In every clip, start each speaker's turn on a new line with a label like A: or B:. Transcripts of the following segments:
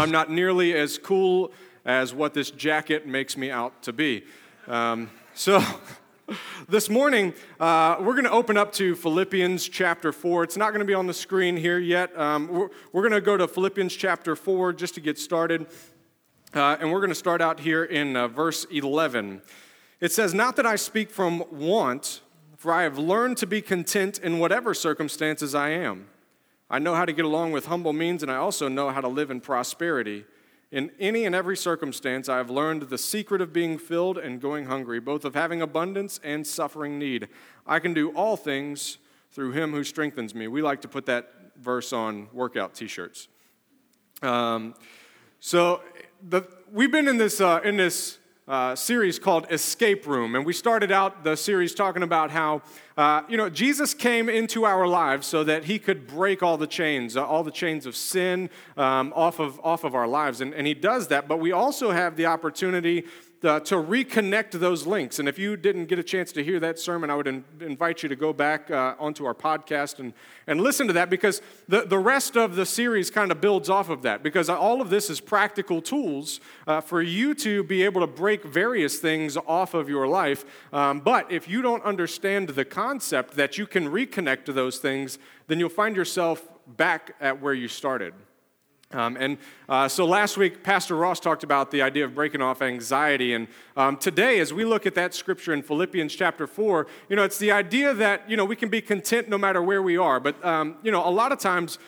A: I'm not nearly as cool as what this jacket makes me out to be. Um, so, this morning, uh, we're going to open up to Philippians chapter 4. It's not going to be on the screen here yet. Um, we're, we're going to go to Philippians chapter 4 just to get started. Uh, and we're going to start out here in uh, verse 11. It says, Not that I speak from want, for I have learned to be content in whatever circumstances I am. I know how to get along with humble means, and I also know how to live in prosperity. In any and every circumstance, I have learned the secret of being filled and going hungry, both of having abundance and suffering need. I can do all things through him who strengthens me. We like to put that verse on workout t shirts. Um, so the, we've been in this, uh, in this uh, series called Escape Room. And we started out the series talking about how, uh, you know, Jesus came into our lives so that he could break all the chains, uh, all the chains of sin um, off, of, off of our lives. And, and he does that, but we also have the opportunity uh, to reconnect those links. And if you didn't get a chance to hear that sermon, I would in, invite you to go back uh, onto our podcast and, and listen to that because the, the rest of the series kind of builds off of that because all of this is practical tools uh, for you to be able to break various things off of your life. Um, but if you don't understand the concept that you can reconnect to those things, then you'll find yourself back at where you started. Um, and uh, so last week, Pastor Ross talked about the idea of breaking off anxiety. And um, today, as we look at that scripture in Philippians chapter 4, you know, it's the idea that, you know, we can be content no matter where we are. But, um, you know, a lot of times,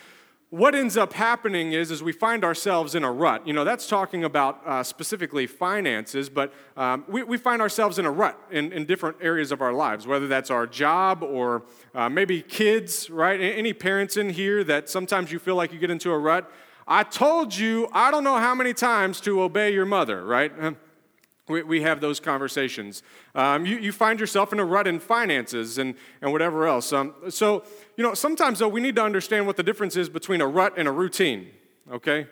A: what ends up happening is, is we find ourselves in a rut. You know, that's talking about uh, specifically finances, but um, we, we find ourselves in a rut in, in different areas of our lives, whether that's our job or uh, maybe kids, right? Any parents in here that sometimes you feel like you get into a rut? I told you, I don't know how many times to obey your mother, right? We, we have those conversations. Um, you, you find yourself in a rut in finances and, and whatever else. Um, so, you know, sometimes, though, we need to understand what the difference is between a rut and a routine, okay?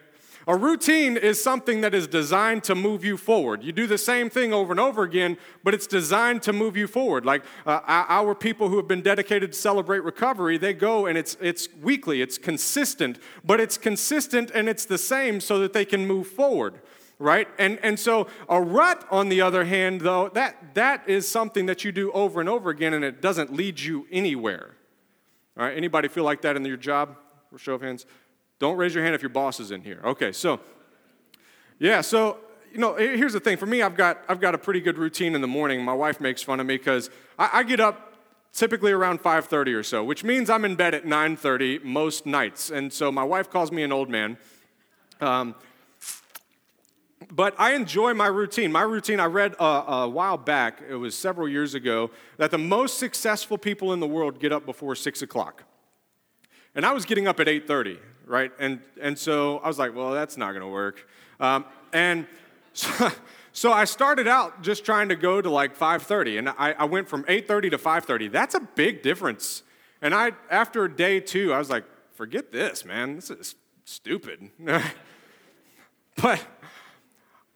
A: A routine is something that is designed to move you forward. You do the same thing over and over again, but it's designed to move you forward. Like uh, our people who have been dedicated to celebrate recovery, they go and it's, it's weekly, it's consistent, but it's consistent and it's the same so that they can move forward right and and so a rut on the other hand though that that is something that you do over and over again and it doesn't lead you anywhere all right anybody feel like that in your job show of hands don't raise your hand if your boss is in here. Okay, so, yeah, so, you know, here's the thing. For me, I've got, I've got a pretty good routine in the morning. My wife makes fun of me because I, I get up typically around 5.30 or so, which means I'm in bed at 9.30 most nights. And so my wife calls me an old man. Um, but I enjoy my routine. My routine, I read a, a, while back, it was several years ago, that the most successful people in the world get up before 6 o'clock. And I was getting up at 8.30 right? And, and so I was like, well, that's not going to work. Um, and so, so, I started out just trying to go to like 5.30, and I, I went from 8.30 to 5.30. That's a big difference. And I, after day two, I was like, forget this, man. This is stupid. but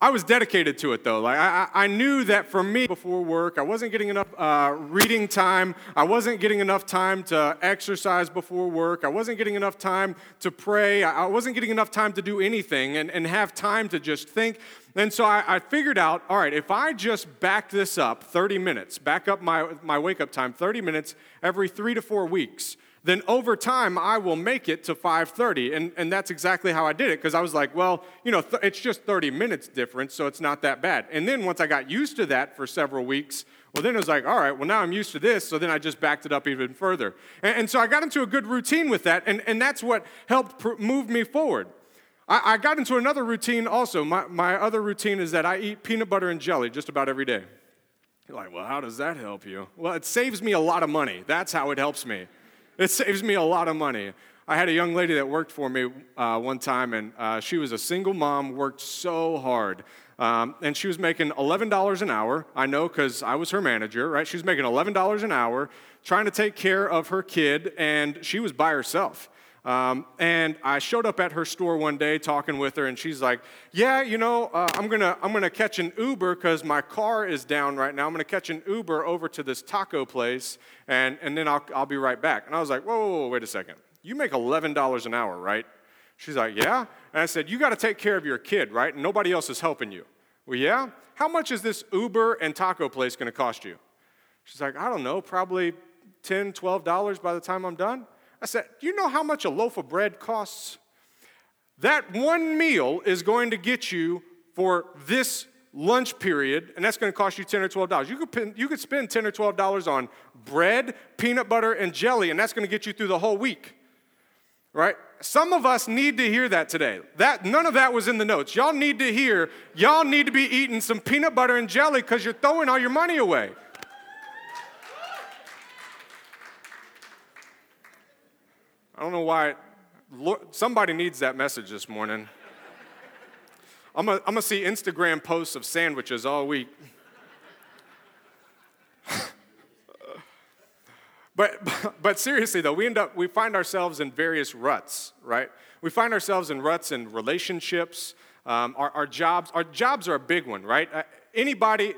A: I was dedicated to it though. Like I, I knew that for me before work, I wasn't getting enough uh, reading time. I wasn't getting enough time to exercise before work. I wasn't getting enough time to pray. I wasn't getting enough time to do anything and, and have time to just think. And so I, I figured out, all right, if I just back this up 30 minutes, back up my, my wake up time 30 minutes every three to four weeks, then over time I will make it to 5:30. And, and that's exactly how I did it because I was like, well, you know, th- it's just 30 minutes difference, so it's not that bad. And then once I got used to that for several weeks, well, then it was like, all right, well, now I'm used to this, so then I just backed it up even further. And, and so I got into a good routine with that, and, and that's what helped pr- move me forward. I, I got into another routine also. My, my other routine is that I eat peanut butter and jelly just about every day. You're like, well, how does that help you? Well, it saves me a lot of money. That's how it helps me. It saves me a lot of money. I had a young lady that worked for me uh, one time, and uh, she was a single mom, worked so hard. Um, and she was making $11 an hour. I know because I was her manager, right? She was making $11 an hour, trying to take care of her kid, and she was by herself. Um, and I showed up at her store one day talking with her, and she's like, "Yeah, you know, uh, I'm gonna I'm gonna catch an Uber because my car is down right now. I'm gonna catch an Uber over to this taco place, and and then I'll I'll be right back." And I was like, "Whoa, whoa, whoa wait a second. You make eleven dollars an hour, right?" She's like, Yeah. And I said, You got to take care of your kid, right? And nobody else is helping you. Well, yeah. How much is this Uber and taco place to cost you? She's like, I don't know, probably $10, $12 by the time I'm done. I said, Do you know how much a loaf of bread costs? That one meal is going to get you for this lunch period, and that's going to cost you 10 or 12 dollars. You could, you could spend 10 or 12 dollars on bread, peanut butter, and jelly, and that's going to get you through the whole week. Right? Some of us need to hear that today. That none of that was in the notes. Y'all need to hear, y'all need to be eating some peanut butter and jelly because you're throwing all your money away. I don't know why. Somebody needs that message this morning. I'm going to see Instagram posts of sandwiches all week. but, but seriously, though, we end up, we find ourselves in various ruts, right? We find ourselves in ruts in relationships. Um, our, our jobs, our jobs are a big one, right? Uh, anybody,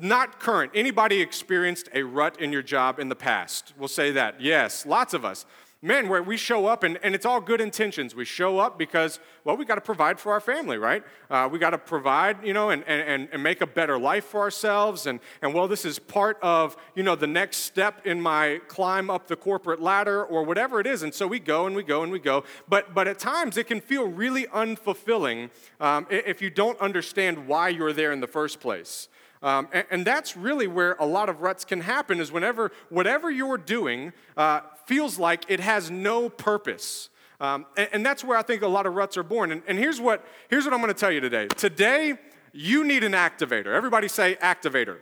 A: not current, anybody experienced a rut in your job in the past? We'll say that. Yes, lots of us men where we show up and, and it's all good intentions. We show up because well we got to provide for our family right? Uh, we got to provide you know and, and, and make a better life for ourselves and, and well this is part of you know the next step in my climb up the corporate ladder or whatever it is and so we go and we go and we go. But but at times it can feel really unfulfilling um, if you don't understand why you're there in the first place. Um, and, and, that's really where a lot of ruts can happen is whenever whatever you're doing uh, feels like it has no purpose. Um, and, and, that's where I think a lot of ruts are born. And, and here's, what, here's what I'm going to tell you today. Today, you need an activator. Everybody say activator.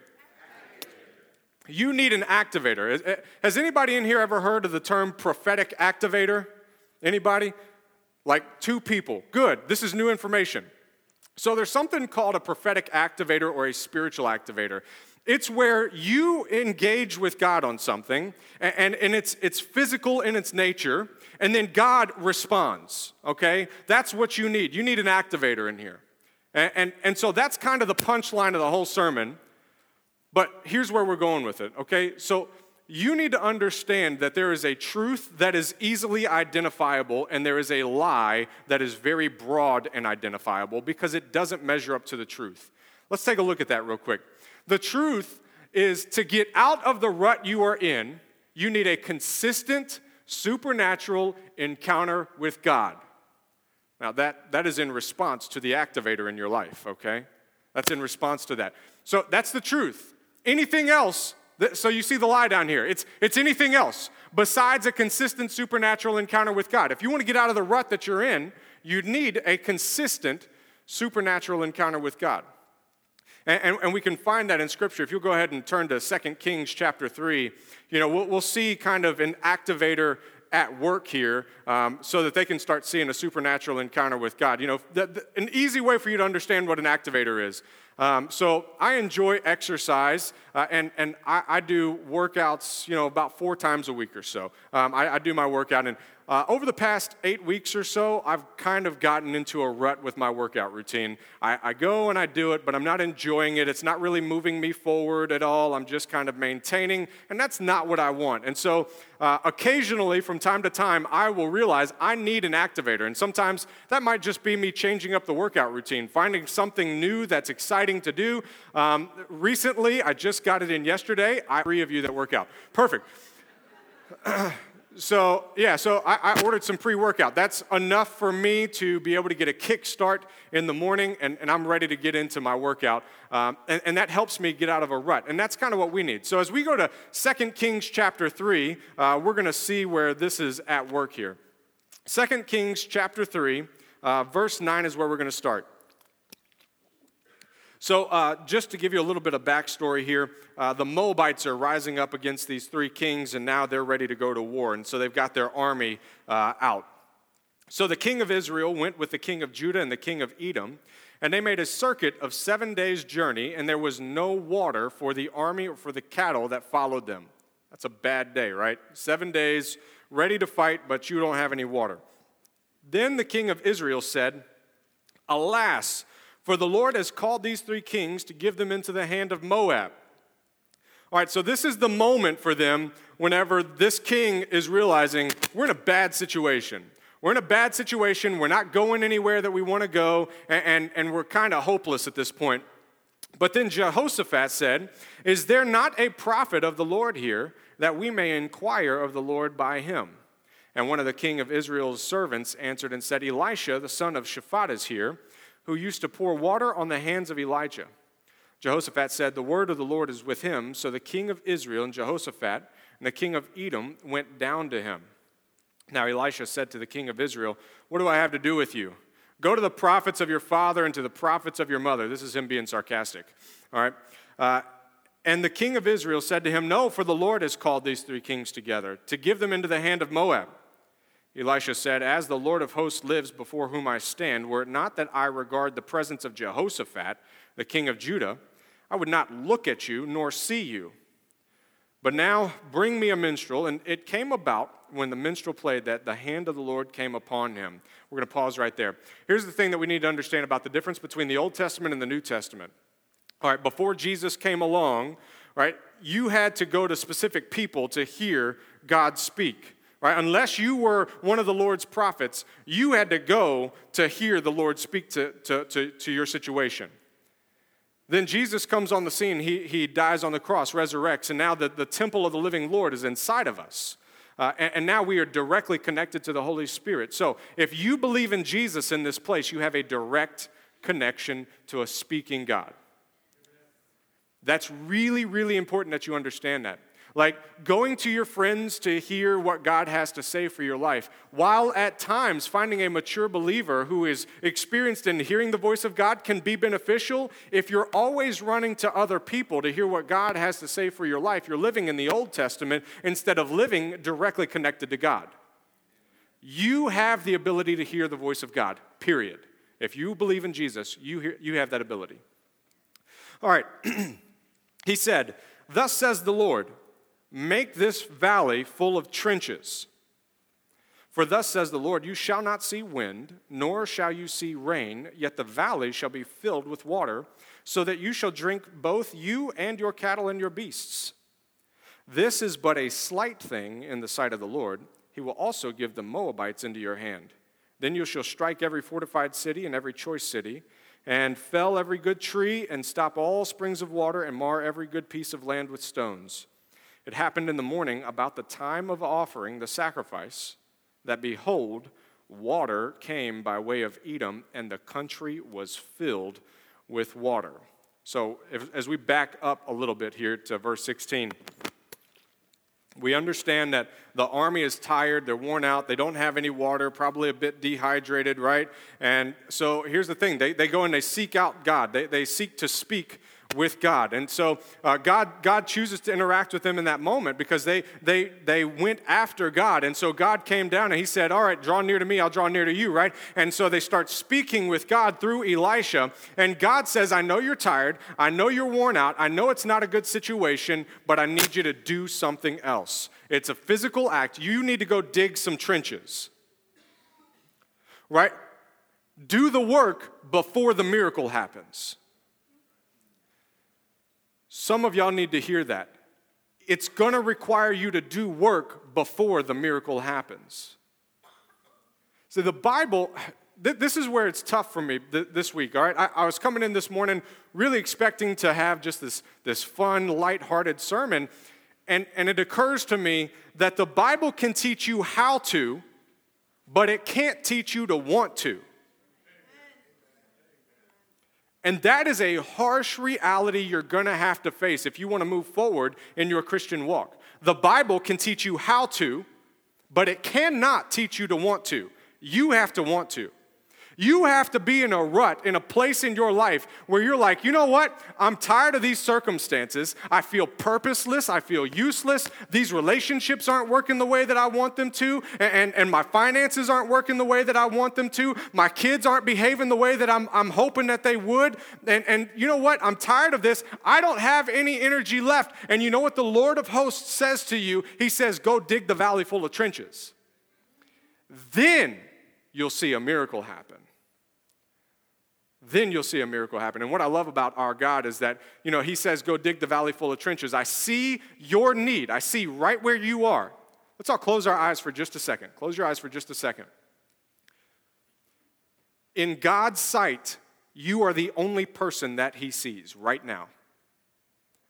A: You need an activator. Has anybody in here ever heard of the term prophetic activator? Anybody? Like two people. Good. This is new information. So there's something called a prophetic activator or a spiritual activator. It's where you engage with God on something, and, and it's, it's physical in its nature, and then God responds, okay? That's what you need. You need an activator in here. And, and, and so that's kind of the punchline of the whole sermon, but here's where we're going with it, okay? So you need to understand that there is a truth that is easily identifiable and there is a lie that is very broad and identifiable because it doesn't measure up to the truth. Let's take a look at that real quick. The truth is to get out of the rut you are in, you need a consistent supernatural encounter with God. Now, that, that is in response to the activator in your life, okay? That's in response to that. So, that's the truth. Anything else so you see the lie down here. It's, it's anything else besides a consistent supernatural encounter with God. If you want to get out of the rut that you're in, you need a consistent supernatural encounter with God. And, and, and, we can find that in Scripture. If you'll go ahead and turn to 2 Kings chapter 3, you know, we'll, we'll see kind of an activator at work here um, so that they can start seeing a supernatural encounter with God. You know, the, the, an easy way for you to understand what an activator is um, so I enjoy exercise, uh, and, and I, I, do workouts, you know, about four times a week or so. Um, I, I, do my workout, and uh, over the past eight weeks or so, I've kind of gotten into a rut with my workout routine. I, I, go and I do it, but I'm not enjoying it. It's not really moving me forward at all. I'm just kind of maintaining, and that's not what I want. And so, uh, occasionally, from time to time, I will realize I need an activator. And sometimes that might just be me changing up the workout routine, finding something new that's exciting to do. Um, recently, I just got it in yesterday. I three of you that work out. Perfect. So, yeah, so I, I ordered some pre workout. That's enough for me to be able to get a kick start in the morning, and, and I'm ready to get into my workout. Um, and, and, that helps me get out of a rut. And that's kind of what we need. So, as we go to 2 Kings chapter 3, uh, we're going to see where this is at work here. 2 Kings chapter 3, uh, verse 9 is where we're going to start. So, uh, just to give you a little bit of backstory here, uh, the Moabites are rising up against these three kings, and now they're ready to go to war. And so they've got their army uh, out. So the king of Israel went with the king of Judah and the king of Edom, and they made a circuit of seven days' journey, and there was no water for the army or for the cattle that followed them. That's a bad day, right? Seven days, ready to fight, but you don't have any water. Then the king of Israel said, Alas, for the Lord has called these three kings to give them into the hand of Moab. All right, so this is the moment for them whenever this king is realizing we're in a bad situation. We're in a bad situation. We're not going anywhere that we want to go, and, and, and we're kind of hopeless at this point. But then Jehoshaphat said, Is there not a prophet of the Lord here that we may inquire of the Lord by him? And one of the king of Israel's servants answered and said, Elisha, the son of Shaphat, is here, who used to pour water on the hands of Elijah. Jehoshaphat said, The word of the Lord is with him. So the king of Israel and Jehoshaphat and the king of Edom went down to him. Now Elisha said to the king of Israel, What do I have to do with you? Go to the prophets of your father and to the prophets of your mother. This is him being sarcastic. All right. Uh, and the king of Israel said to him, No, for the Lord has called these three kings together to give them into the hand of Moab. Elisha said, As the Lord of hosts lives before whom I stand, were it not that I regard the presence of Jehoshaphat, the king of Judah, I would not look at you nor see you. But now bring me a minstrel. And it came about when the minstrel played that the hand of the Lord came upon him. We're going to pause right there. Here's the thing that we need to understand about the difference between the Old Testament and the New Testament. All right, before Jesus came along, right, you had to go to specific people to hear God speak. Right? Unless you were one of the Lord's prophets, you had to go to hear the Lord speak to, to, to, to your situation. Then Jesus comes on the scene. He, he dies on the cross, resurrects, and now the, the temple of the living Lord is inside of us. Uh, and, and now we are directly connected to the Holy Spirit. So if you believe in Jesus in this place, you have a direct connection to a speaking God. That's really, really important that you understand that like going to your friends to hear what God has to say for your life, while at times finding a mature believer who is experienced in hearing the voice of God can be beneficial. If you're always running to other people to hear what God has to say for your life, you're living in the Old Testament instead of living directly connected to God. You have the ability to hear the voice of God, period. If you believe in Jesus, you, hear, you have that ability. All right. he said, Thus says the Lord. Make this valley full of trenches. For thus says the Lord, You shall not see wind, nor shall you see rain, yet the valley shall be filled with water, so that you shall drink both you and your cattle and your beasts. This is but a slight thing in the sight of the Lord. He will also give the Moabites into your hand. Then you shall strike every fortified city and every choice city, and fell every good tree, and stop all springs of water, and mar every good piece of land with stones. It happened in the morning about the time of offering the sacrifice that behold, water came by way of Edom, and the country was filled with water. So, if, as we back up a little bit here to verse 16, we understand that the army is tired, they're worn out, they don't have any water, probably a bit dehydrated, right? And so here's the thing they, they go and they seek out God, they, they seek to speak with God. And so uh, God, God chooses to interact with them in that moment because they, they, they went after God. And so God came down and he said, All right, draw near to me, I'll draw near to you, right? And so they start speaking with God through Elisha. And God says, I know you're tired, I know you're worn out, I know it's not a good situation, but I need you to do something else. It's a physical act. You need to go dig some trenches, right? Do the work before the miracle happens. Some of y'all need to hear that. It's going to require you to do work before the miracle happens. So, the Bible, this is where it's tough for me this week, all right? I-, was coming in this morning really expecting to have just this, this fun, light-hearted sermon, and, and it occurs to me that the Bible can teach you how to, but it can't teach you to want to. And that is a harsh reality you're going to have to face if you want to move forward in your Christian walk. The Bible can teach you how to, but it cannot teach you to want to. You have to want to. You have to be in a rut, in a place in your life where you're like, you know what? I'm tired of these circumstances. I feel purposeless. I feel useless. These relationships aren't working the way that I want them to. And, and, and my finances aren't working the way that I want them to. My kids aren't behaving the way that I'm, I'm hoping that they would. And, and you know what? I'm tired of this. I don't have any energy left. And you know what the Lord of hosts says to you? He says, go dig the valley full of trenches. Then you'll see a miracle happen then you'll see a miracle happen. And what I love about our God is that, you know, He says, Go dig the valley full of trenches. I see your need, I see right where you are. Let's all close our eyes for just a second. Close your eyes for just a second. In God's sight, you are the only person that he sees right now.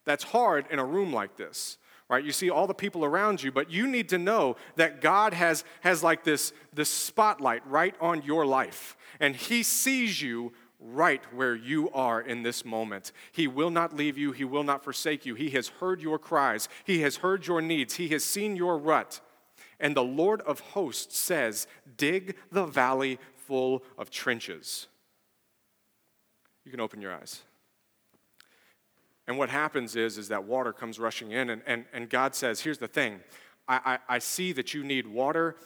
A: That's hard in a room like this, right? You see all the people around you, but you need to know that God has, has like this, this spotlight right on your life, and he sees you right where you are in this moment. He will not leave you, He will not forsake you. He has heard your cries, He has heard your needs, He has seen your rut. And the Lord of hosts says, Dig the valley full of trenches. You can open your eyes. And what happens is, is that water comes rushing in, and, and, and God says, Here's the thing I, I, I see that you need water,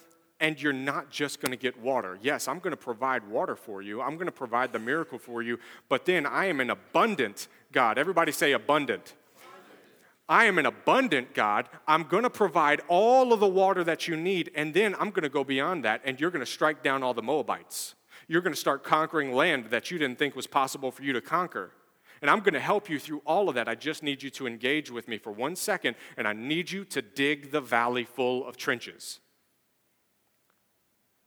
A: and you're not just going to get water. Yes, I'm going to provide water for you, I'm going to provide the miracle for you, but then I am an abundant God. Everybody say abundant. I am an abundant God. I'm going to provide all of the water that you need, and then I'm going to go beyond that, and you're going to strike down all the Moabites you're going to start conquering land that you didn't think was possible for you to conquer. And I'm going to help you through all of that. I just need you to engage with me for one second, and I need you to dig the valley full of trenches.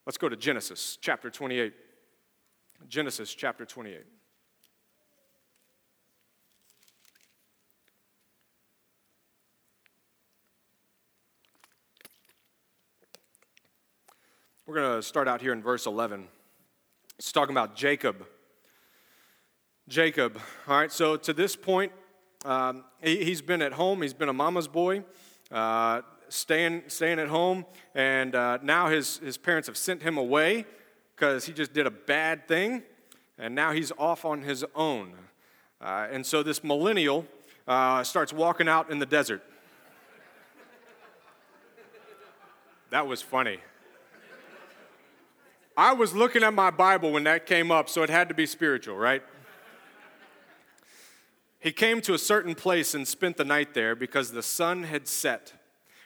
A: Let's go to Genesis chapter 28. Genesis chapter 28. We're going to start out here in verse 11. It's talking about Jacob. Jacob. All right, so to this point, um, he, has been at home. He's been a mama's boy, uh, staying, staying at home. And uh, now his, his parents have sent him away because he just did a bad thing. And now he's off on his own. Uh, and so this millennial uh, starts walking out in the desert. That was funny. I was looking at my Bible when that came up, so it had to be spiritual, right? he came to a certain place and spent the night there because the sun had set.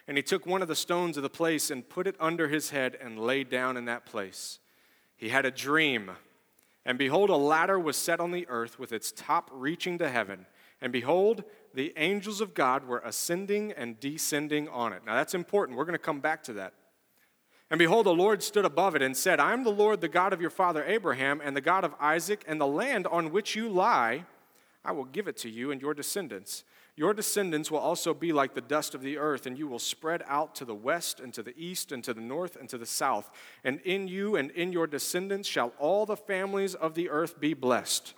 A: And he took one of the stones of the place and put it under his head and lay down in that place. He had a dream. And behold, a ladder was set on the earth with its top reaching to heaven. And behold, the angels of God were ascending and descending on it. Now that's important. We're going to come back to that. And behold, the Lord stood above it and said, I am the Lord, the God of your father Abraham, and the God of Isaac, and the land on which you lie, I will give it to you and your descendants. Your descendants will also be like the dust of the earth, and you will spread out to the west, and to the east, and to the north, and to the south. And in you and in your descendants shall all the families of the earth be blessed.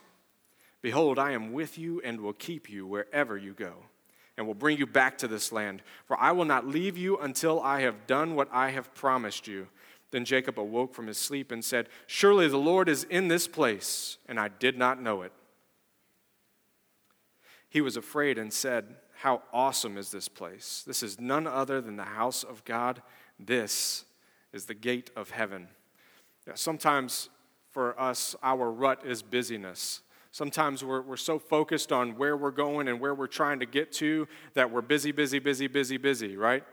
A: Behold, I am with you and will keep you wherever you go and will bring you back to this land. For I will not leave you until I have done what I have promised you. Then Jacob awoke from his sleep and said, Surely the Lord is in this place, and I did not know it. He was afraid and said, How awesome is this place! This is none other than the house of God. This is the gate of heaven. Yeah, Sometimes for us, our rut is busyness. Sometimes we're, we're so focused on where we're going and where we're trying to get to that we're busy, busy, busy, busy, busy, right?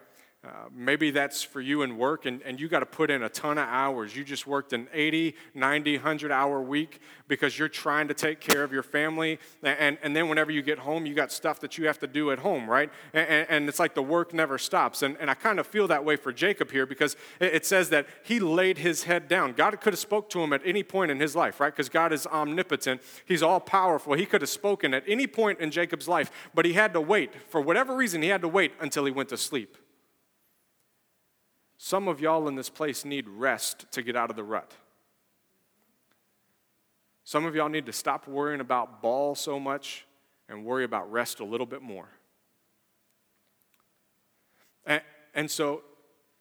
A: Uh, maybe that's for you in work and, and you got to put in a ton of hours. You just worked an 80, 90, 100 hour week because you're trying to take care of your family. And, and then whenever you get home, you got stuff that you have to do at home, right? And, and it's like the work never stops. And, and I kind of feel that way for Jacob here because it, it says that he laid his head down. God could have spoke to him at any point in his life, right? Because God is omnipotent. He's all powerful. He could have spoken at any point in Jacob's life, but he had to wait. For whatever reason, he had to wait until he went to sleep. Some of y'all in this place need rest to get out of the rut. Some of y'all need to stop worrying about ball so much and worry about rest a little bit more. And, and so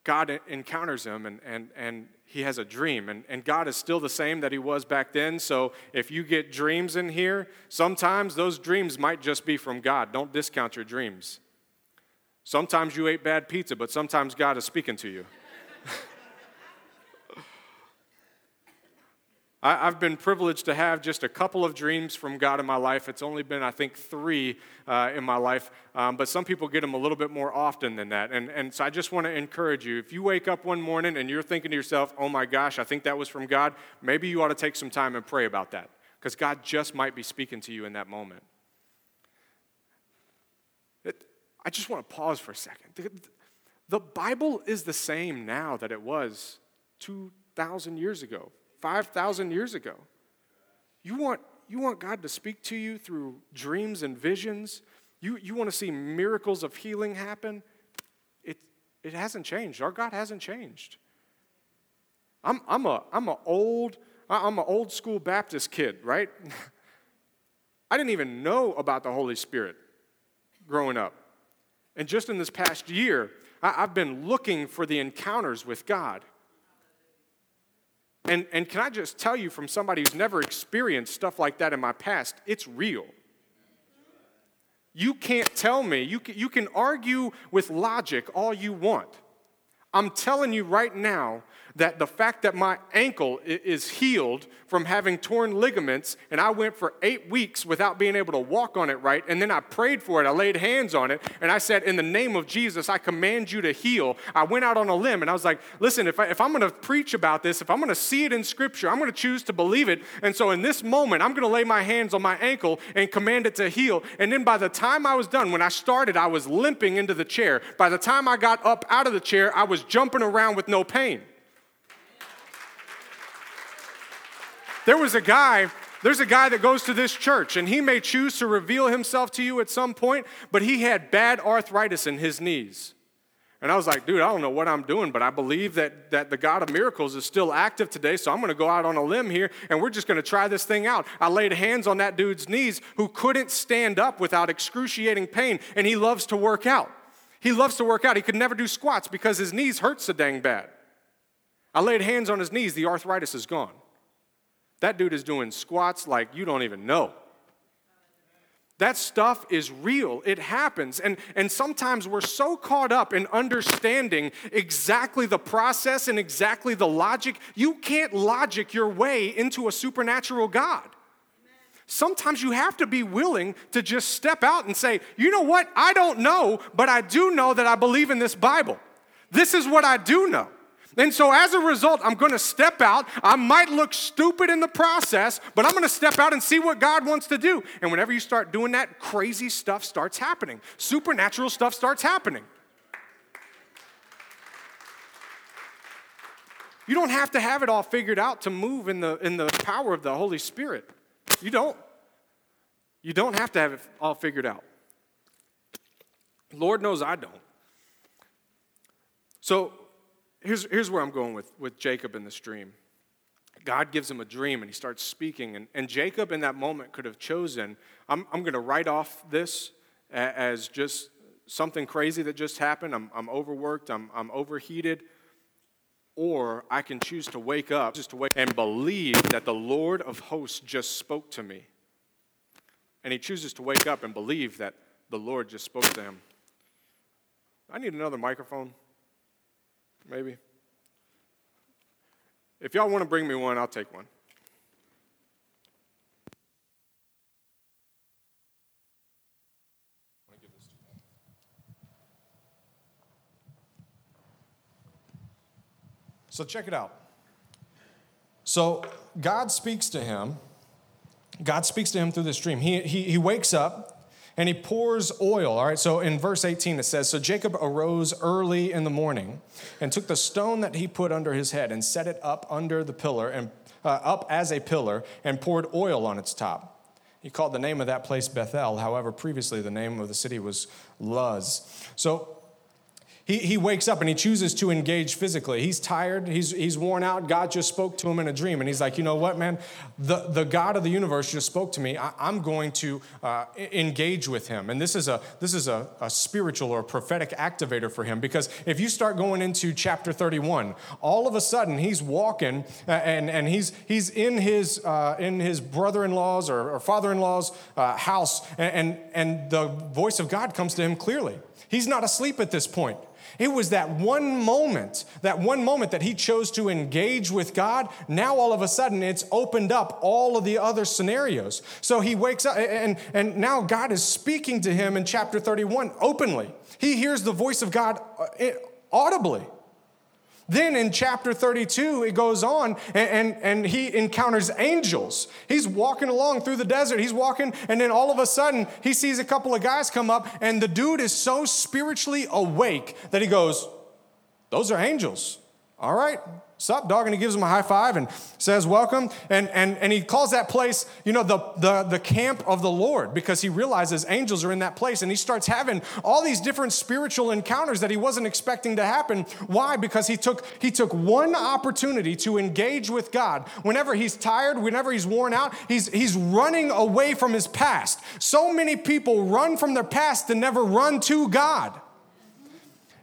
A: God encounters him and, and, and he has a dream. And, and God is still the same that he was back then. So if you get dreams in here, sometimes those dreams might just be from God. Don't discount your dreams. Sometimes you ate bad pizza, but sometimes God is speaking to you. I, have been privileged to have just a couple of dreams from God in my life. It's only been, I think, three uh, in my life, um, but some people get them a little bit more often than that. And, and so I just want to encourage you if you wake up one morning and you're thinking to yourself, oh my gosh, I think that was from God, maybe you ought to take some time and pray about that because God just might be speaking to you in that moment. I just want to pause for a second. The, the Bible is the same now that it was 2,000 years ago, 5,000 years ago. You want, you want God to speak to you through dreams and visions? You, you want to see miracles of healing happen? It, it hasn't changed. Our God hasn't changed. I'm, I'm a I'm a old I'm an old school Baptist kid, right? I didn't even know about the Holy Spirit growing up. And just in this past year, I, have been looking for the encounters with God. And, and can I just tell you from somebody who's never experienced stuff like that in my past, it's real. You can't tell me, you can, you can argue with logic all you want. I'm telling you right now, that the fact that my ankle is healed from having torn ligaments, and I went for eight weeks without being able to walk on it right, and then I prayed for it. I laid hands on it, and I said, In the name of Jesus, I command you to heal. I went out on a limb, and I was like, Listen, if, I, if I'm gonna preach about this, if I'm gonna see it in Scripture, I'm gonna choose to believe it. And so in this moment, I'm gonna lay my hands on my ankle and command it to heal. And then by the time I was done, when I started, I was limping into the chair. By the time I got up out of the chair, I was jumping around with no pain. There was a guy, there's a guy that goes to this church, and he may choose to reveal himself to you at some point, but he had bad arthritis in his knees. And I was like, dude, I don't know what I'm doing, but I believe that, that the God of miracles is still active today, so I'm gonna go out on a limb here and we're just gonna try this thing out. I laid hands on that dude's knees who couldn't stand up without excruciating pain, and he loves to work out. He loves to work out. He could never do squats because his knees hurt so dang bad. I laid hands on his knees, the arthritis is gone. That dude is doing squats like you don't even know. That stuff is real. It happens. And, and sometimes we're so caught up in understanding exactly the process and exactly the logic, you can't logic your way into a supernatural God. Sometimes you have to be willing to just step out and say, you know what? I don't know, but I do know that I believe in this Bible. This is what I do know. And so, as a result, I'm going to step out. I might look stupid in the process, but I'm going to step out and see what God wants to do. And whenever you start doing that, crazy stuff starts happening, supernatural stuff starts happening. You don't have to have it all figured out to move in the, in the power of the Holy Spirit. You don't. You don't have to have it all figured out. Lord knows I don't. So, here's, here's where I'm going with, with Jacob in this dream. God gives him a dream and he starts speaking. And, and Jacob, in that moment, could have chosen I'm, I'm going to write off this as just something crazy that just happened. I'm, I'm overworked, I'm, I'm overheated. Or I can choose to wake up just to wake and believe that the Lord of hosts just spoke to me. And he chooses to wake up and believe that the Lord just spoke to him. I need another microphone maybe? If y'all want to bring me one, I'll take one. So check it out. So God speaks to him. God speaks to him through this dream. He, he, he wakes up and he pours oil. All right, so in verse 18 it says So Jacob arose early in the morning and took the stone that he put under his head and set it up under the pillar and uh, up as a pillar and poured oil on its top. He called the name of that place Bethel. However, previously the name of the city was Luz. So he, he wakes up and he chooses to engage physically. He's tired, he's, he's worn out. God just spoke to him in a dream. And he's like, you know what, man? The, the God of the universe just spoke to me. I, am going to uh, engage with him. And this is, a, this is a, a spiritual or a prophetic activator for him because if you start going into chapter 31, all of a sudden he's walking and, and he's, he's in his, uh, in his brother in law's or, or father in law's uh, house, and, and, and the voice of God comes to him clearly. He's not asleep at this point. It was that one moment, that one moment that he chose to engage with God. Now, all of a sudden, it's opened up all of the other scenarios. So he wakes up, and, and now God is speaking to him in chapter 31 openly. He hears the voice of God uh, audibly. Then in chapter 32, it goes on and, and, and, he encounters angels. He's walking along through the desert. He's walking, and then all of a sudden, he sees a couple of guys come up, and the dude is so spiritually awake that he goes, Those are angels. All right, sup, dog? And he gives him a high five and says, Welcome. And, and, and he calls that place, you know, the, the, the camp of the Lord because he realizes angels are in that place. And he starts having all these different spiritual encounters that he wasn't expecting to happen. Why? Because he took, he took one opportunity to engage with God. Whenever he's tired, whenever he's worn out, he's, he's running away from his past. So many people run from their past and never run to God.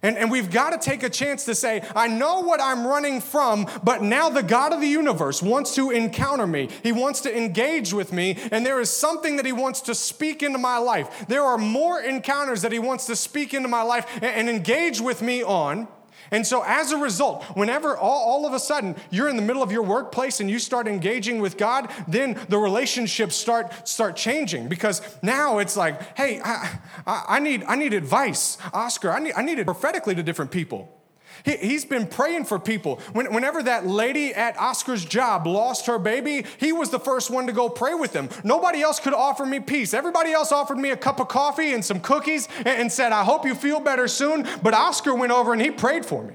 A: And, and we've got to take a chance to say, I know what I'm running from, but now the God of the universe wants to encounter me. He wants to engage with me, and there is something that He wants to speak into my life. There are more encounters that He wants to speak into my life and, and engage with me on. And so, as a result, whenever all, all, of a sudden you're in the middle of your workplace and you start engaging with God, then the relationships start, start changing because now it's like, hey, I, I, I need, I need advice. Oscar, I need, I need it prophetically to different people. He, has been praying for people. When, whenever that lady at Oscar's job lost her baby, he was the first one to go pray with them. Nobody else could offer me peace. Everybody else offered me a cup of coffee and some cookies and, and said, I hope you feel better soon. But Oscar went over and he prayed for me.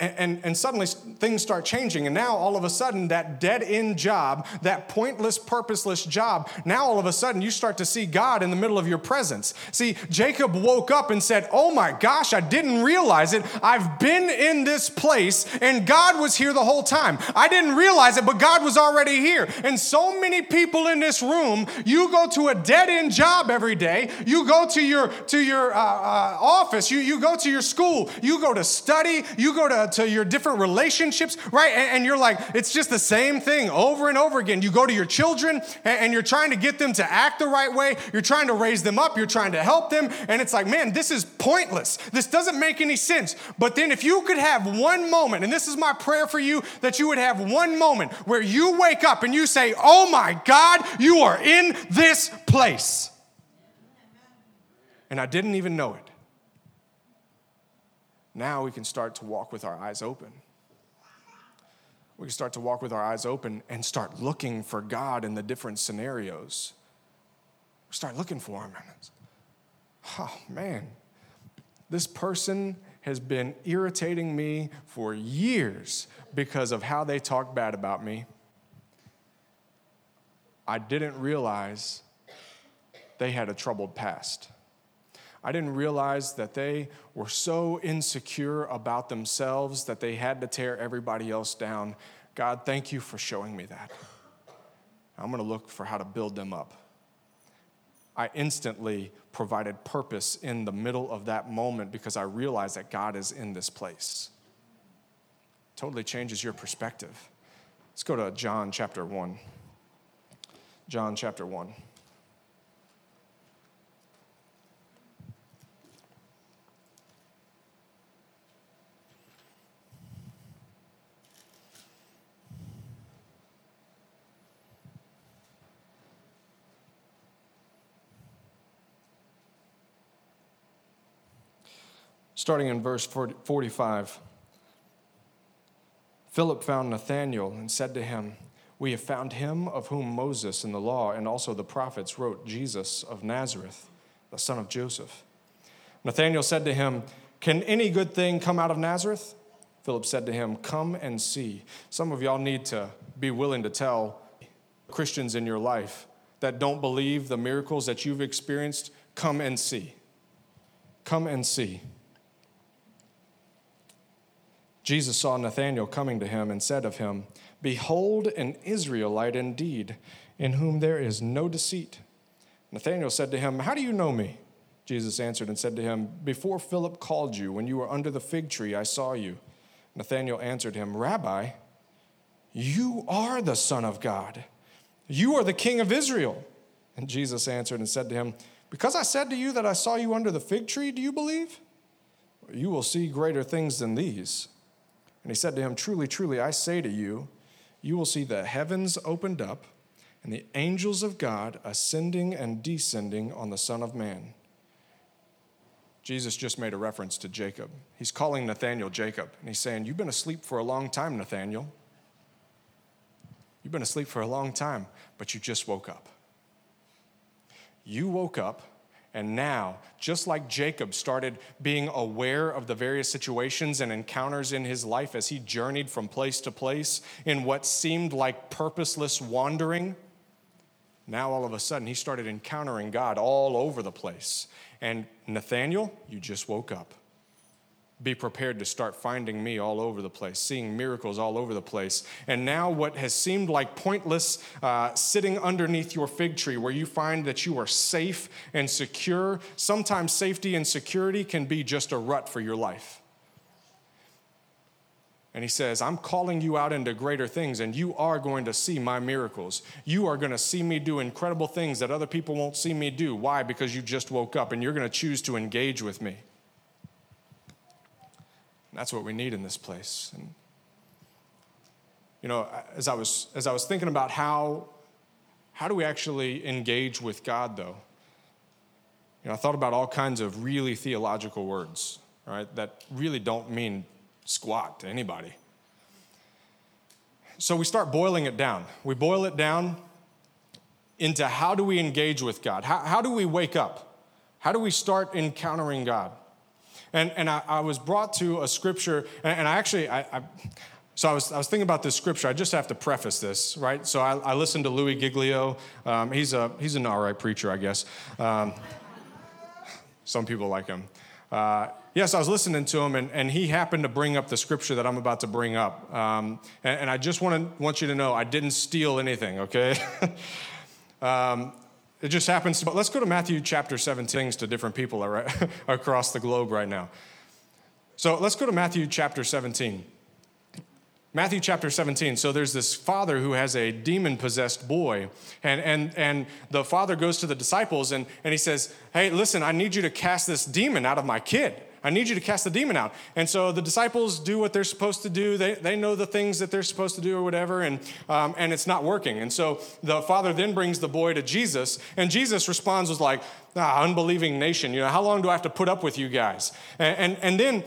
A: And, and, and, suddenly things start changing. And now all of a sudden, that dead end job, that pointless, purposeless job, now all of a sudden you start to see God in the middle of your presence. See, Jacob woke up and said, Oh my gosh, I didn't realize it. I've been in this place and God was here the whole time. I didn't realize it, but God was already here. And so many people in this room, you go to a dead end job every day, you go to your, to your uh, uh, office, you, you go to your school, you go to study, you go to to your different relationships, right? And, and, you're like, it's just the same thing over and over again. You go to your children and, and you're trying to get them to act the right way. You're trying to raise them up. You're trying to help them. And it's like, man, this is pointless. This doesn't make any sense. But then if you could have one moment, and this is my prayer for you, that you would have one moment where you wake up and you say, oh my God, you are in this place. And I didn't even know it. Now we can start to walk with our eyes open. We can start to walk with our eyes open and start looking for God in the different scenarios. Start looking for Him. Oh, man, this person has been irritating me for years because of how they talk bad about me. I didn't realize they had a troubled past. I didn't realize that they were so insecure about themselves that they had to tear everybody else down. God, thank you for showing me that. I'm going to look for how to build them up. I instantly provided purpose in the middle of that moment because I realized that God is in this place. Totally changes your perspective. Let's go to John chapter 1. John chapter 1. Starting in verse 45. Philip found Nathanael and said to him, We have found him of whom Moses in the law and also the prophets wrote, Jesus of Nazareth, the son of Joseph. Nathanael said to him, Can any good thing come out of Nazareth? Philip said to him, Come and see. Some of y'all need to be willing to tell Christians in your life that don't believe the miracles that you've experienced, come and see. Come and see. Jesus saw Nathanael coming to him and said of him, Behold, an Israelite indeed, in whom there is no deceit. Nathanael said to him, How do you know me? Jesus answered and said to him, Before Philip called you, when you were under the fig tree, I saw you. Nathanael answered him, Rabbi, you are the Son of God. You are the King of Israel. And Jesus answered and said to him, Because I said to you that I saw you under the fig tree, do you believe? You will see greater things than these. And he said to him, Truly, truly, I say to you, you will see the heavens opened up and the angels of God ascending and descending on the Son of Man. Jesus just made a reference to Jacob. He's calling Nathanael Jacob, and he's saying, You've been asleep for a long time, Nathanael. You've been asleep for a long time, but you just woke up. You woke up And now, just like Jacob started being aware of the various situations and encounters in his life as he journeyed from place to place in what seemed like purposeless wandering, now all of a sudden he started encountering God all over the place. And Nathanael, you just woke up be prepared to start finding me all over the place, seeing miracles all over the place. And now, what has seemed like pointless uh, sitting underneath your fig tree, where you find that you are safe and secure, sometimes safety and security can be just a rut for your life. And he says, I'm calling you out into greater things, and you are going to see my miracles. You are going to see me do incredible things that other people won't see me do. Why? Because you just woke up and you're going to choose to engage with me. That's what we need in this place. And, you know, as I was, as I was thinking about how, how do we actually engage with God, though? You know, I thought about all kinds of really theological words, right, that really don't mean squat to anybody. So we start boiling it down. We boil it down into how do we engage with God? How, how do we wake up? How do we start encountering God? And, and I, I was brought to a scripture, and, and I actually, I, I, so I was, I was thinking about this scripture. I just have to preface this, right? So I, I listened to Louie Giglio. Um, he's, a, he's an all right preacher, I guess. Um, some people like him. Uh, yes, I was listening to him, and, and he happened to bring up the scripture that I'm about to bring up. Um, and, and, I just want, to, want you to know I didn't steal anything, okay? um, it just happens. To, But let's go to Matthew chapter 17 things to different people across the globe right now. So let's go to Matthew chapter 17. Matthew chapter 17. So there's this father who has a demon possessed boy. And, and, and the father goes to the disciples and, and he says, Hey, listen, I need you to cast this demon out of my kid. I need you to cast the demon out. And so the disciples do what they're supposed to do. They, they know the things that they're supposed to do or whatever, and, um, and it's not working. And so the father then brings the boy to Jesus, and Jesus responds was like, ah, unbelieving nation, you know, how long do I have to put up with you guys? And, and, and then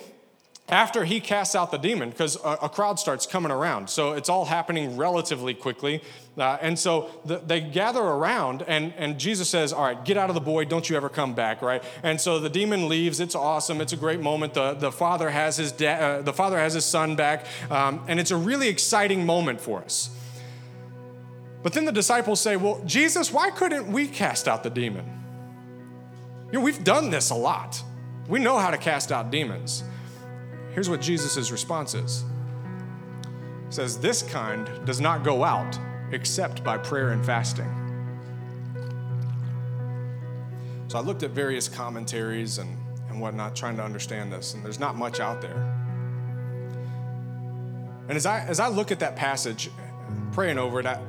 A: after he casts out the demon, because a, a, crowd starts coming around. So it's all happening relatively quickly. Uh, and so the, they gather around, and, and Jesus says, All right, get out of the boy, don't you ever come back, right? And so the demon leaves. It's awesome. It's a great moment. The, the, father, has his da- uh, the father has his son back, um, and it's a really exciting moment for us. But then the disciples say, Well, Jesus, why couldn't we cast out the demon? You know, we've done this a lot. We know how to cast out demons. Here's what Jesus' response is He says, This kind does not go out except by prayer and fasting. So I looked at various commentaries and, and whatnot, trying to understand this, and there's not much out there. And as I, as I look at that passage, praying over it, I,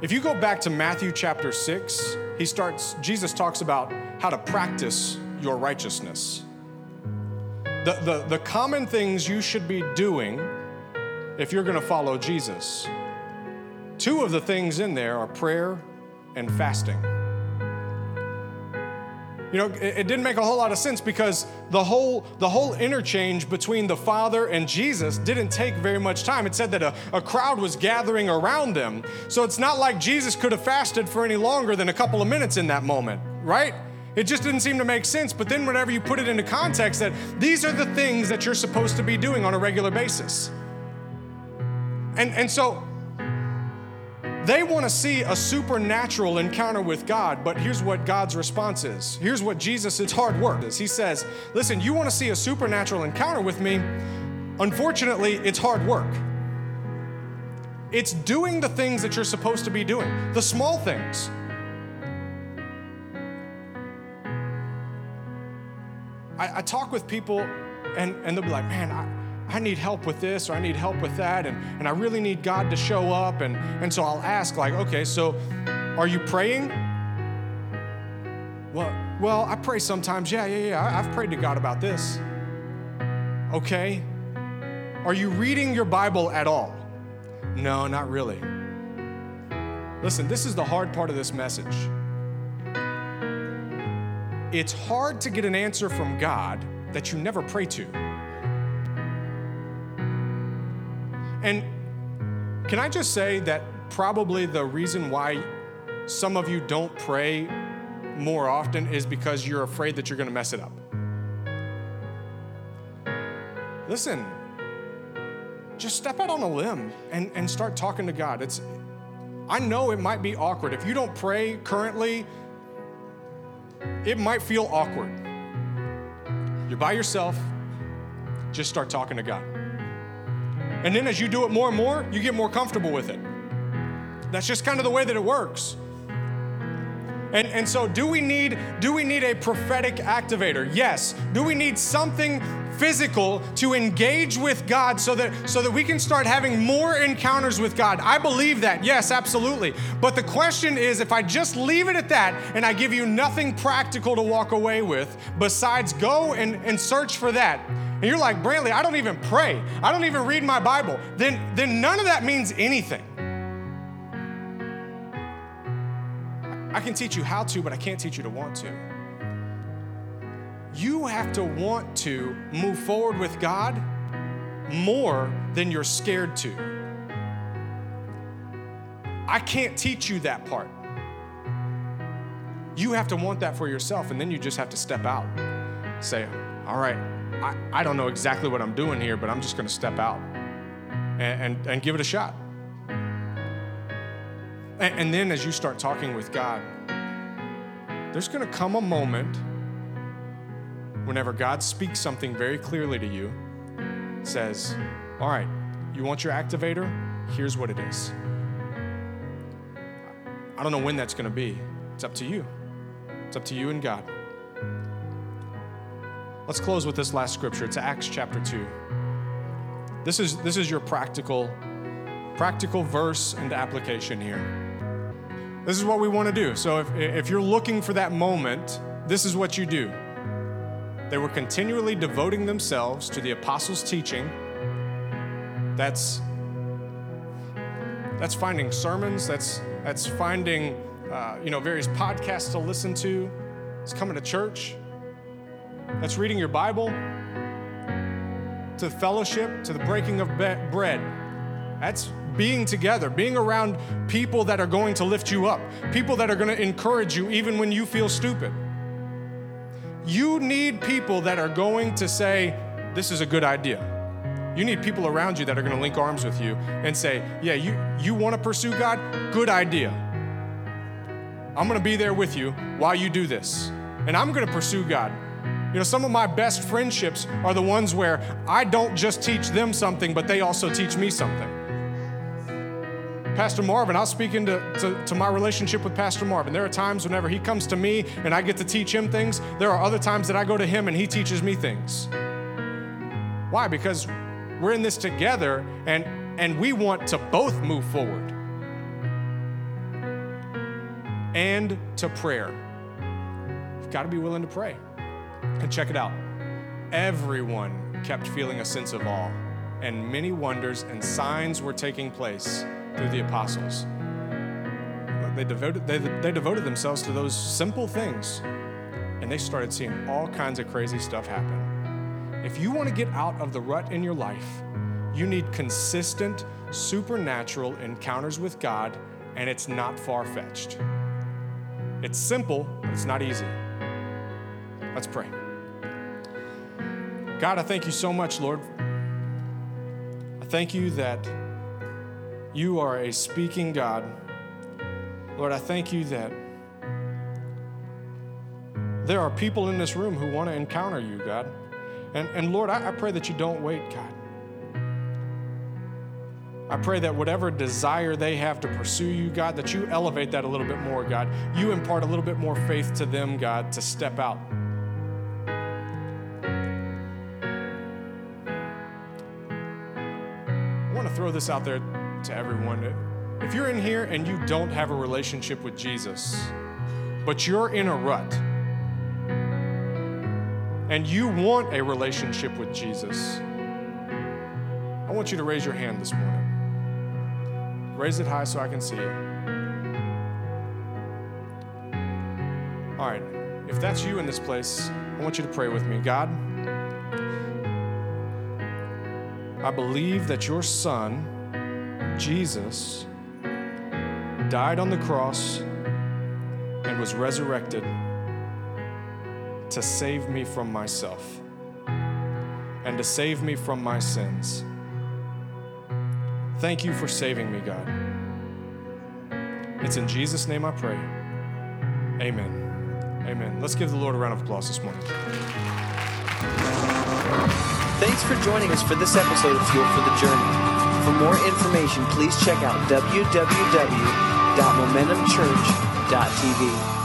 A: if you go back to Matthew chapter 6, he starts, Jesus talks about how to practice your righteousness the, the, the common things you should be doing if you're going to follow Jesus. Two of the things in there are prayer and fasting. You know, it, it, didn't make a whole lot of sense because the whole, the whole interchange between the Father and Jesus didn't take very much time. It said that a, a crowd was gathering around them. So it's not like Jesus could have fasted for any longer than a couple of minutes in that moment, right? It just didn't seem to make sense. But then, whenever you put it into context, that these are the things that you're supposed to be doing on a regular basis. And, and so they want to see a supernatural encounter with God, but here's what God's response is. Here's what Jesus' it's hard work is. He says, Listen, you want to see a supernatural encounter with me? Unfortunately, it's hard work. It's doing the things that you're supposed to be doing, the small things. I, I talk with people and, and they'll be like, man, I, I need help with this or I need help with that, and, and I really need God to show up. And, and so I'll ask, like, okay, so are you praying? Well, well, I pray sometimes. Yeah, yeah, yeah. I've prayed to God about this. Okay. Are you reading your Bible at all? No, not really. Listen, this is the hard part of this message it's hard to get an answer from God that you never pray to. And can I just say that probably the reason why some of you don't pray more often is because you're afraid that you're going to mess it up. Listen, just step out on a limb and, and start talking to God. It's, I know it might be awkward. If you don't pray currently, it might feel awkward. You're by yourself, just start talking to God. And then as you do it more and more, you get more comfortable with it. That's just kind of the way that it works. And, and so do we need do we need a prophetic activator? Yes. Do we need something physical to engage with God so that so that we can start having more encounters with God? I believe that. Yes, absolutely. But the question is if I just leave it at that and I give you nothing practical to walk away with besides go and, and search for that. And you're like, Brantley, I don't even pray. I don't even read my Bible. Then, then none of that means anything. I can teach you how to, but I can't teach you to want to. You have to want to move forward with God more than you're scared to. I can't teach you that part. You have to want that for yourself, and then you just have to step out. Say, all right, I, I don't know exactly what I'm doing here, but I'm just going to step out and, and, and give it a shot. And, and then as you start talking with God, there's going to come a moment whenever God speaks something very clearly to you, says, All right, you want your activator? Here's what it is. I don't know when that's going to be. It's up to you. It's up to you and God. Let's close with this last scripture. It's Acts chapter 2. This is, this is your practical, practical verse and application here. This is what we want to do. So if, if you're looking for that moment, this is what you do. They were continually devoting themselves to the apostles' teaching. That's that's finding sermons. That's that's finding uh, you know various podcasts to listen to. It's coming to church. That's reading your Bible. To fellowship, to the breaking of bread. That's being together, being around people that are going to lift you up, people that are going to encourage you even when you feel stupid. You need people that are going to say, This is a good idea. You need people around you that are going to link arms with you and say, Yeah, you, you want to pursue God? Good idea. I'm going to be there with you while you do this. And I'm going to pursue God. You know, some of my best friendships are the ones where I don't just teach them something, but they also teach me something. Pastor Marvin, I'll speak into to, to, my relationship with Pastor Marvin. There are times whenever he comes to me and I get to teach him things. There are other times that I go to him and he teaches me things. Why? Because we're in this together and, and we want to both move forward. And to prayer. You've got to be willing to pray. And check it out. Everyone kept feeling a sense of awe, and many wonders and signs were taking place through the apostles. They devoted, they, they devoted themselves to those simple things, and they started seeing all kinds of crazy stuff happen. If you want to get out of the rut in your life, you need consistent, supernatural encounters with God, and it's not far fetched. It's simple, but it's not easy. Let's pray. God, I thank you so much, Lord. I thank you that you are a speaking God. Lord, I thank you that there are people in this room who want to encounter you, God. And, and Lord, I, I pray that you don't wait, God. I pray that whatever desire they have to pursue you, God, that you elevate that a little bit more, God. You impart a little bit more faith to them, God, to step out. I want to throw this out there to everyone. If you're in here and you don't have a relationship with Jesus, but you're in a rut, and you want a relationship with Jesus, I want you to raise your hand this morning. Raise it high so I can see it. All right, if that's you in this place, I want you to pray with me. God, I believe that your son Jesus died on the cross and was resurrected to save me from myself and to save me from my sins. Thank you for saving me, God. It's in Jesus' name I pray. Amen. Amen. Let's give the Lord a round of applause this morning.
B: Thanks for joining us for this episode of Fuel for the Journey. For more information, please check out www.momentumchurch.tv.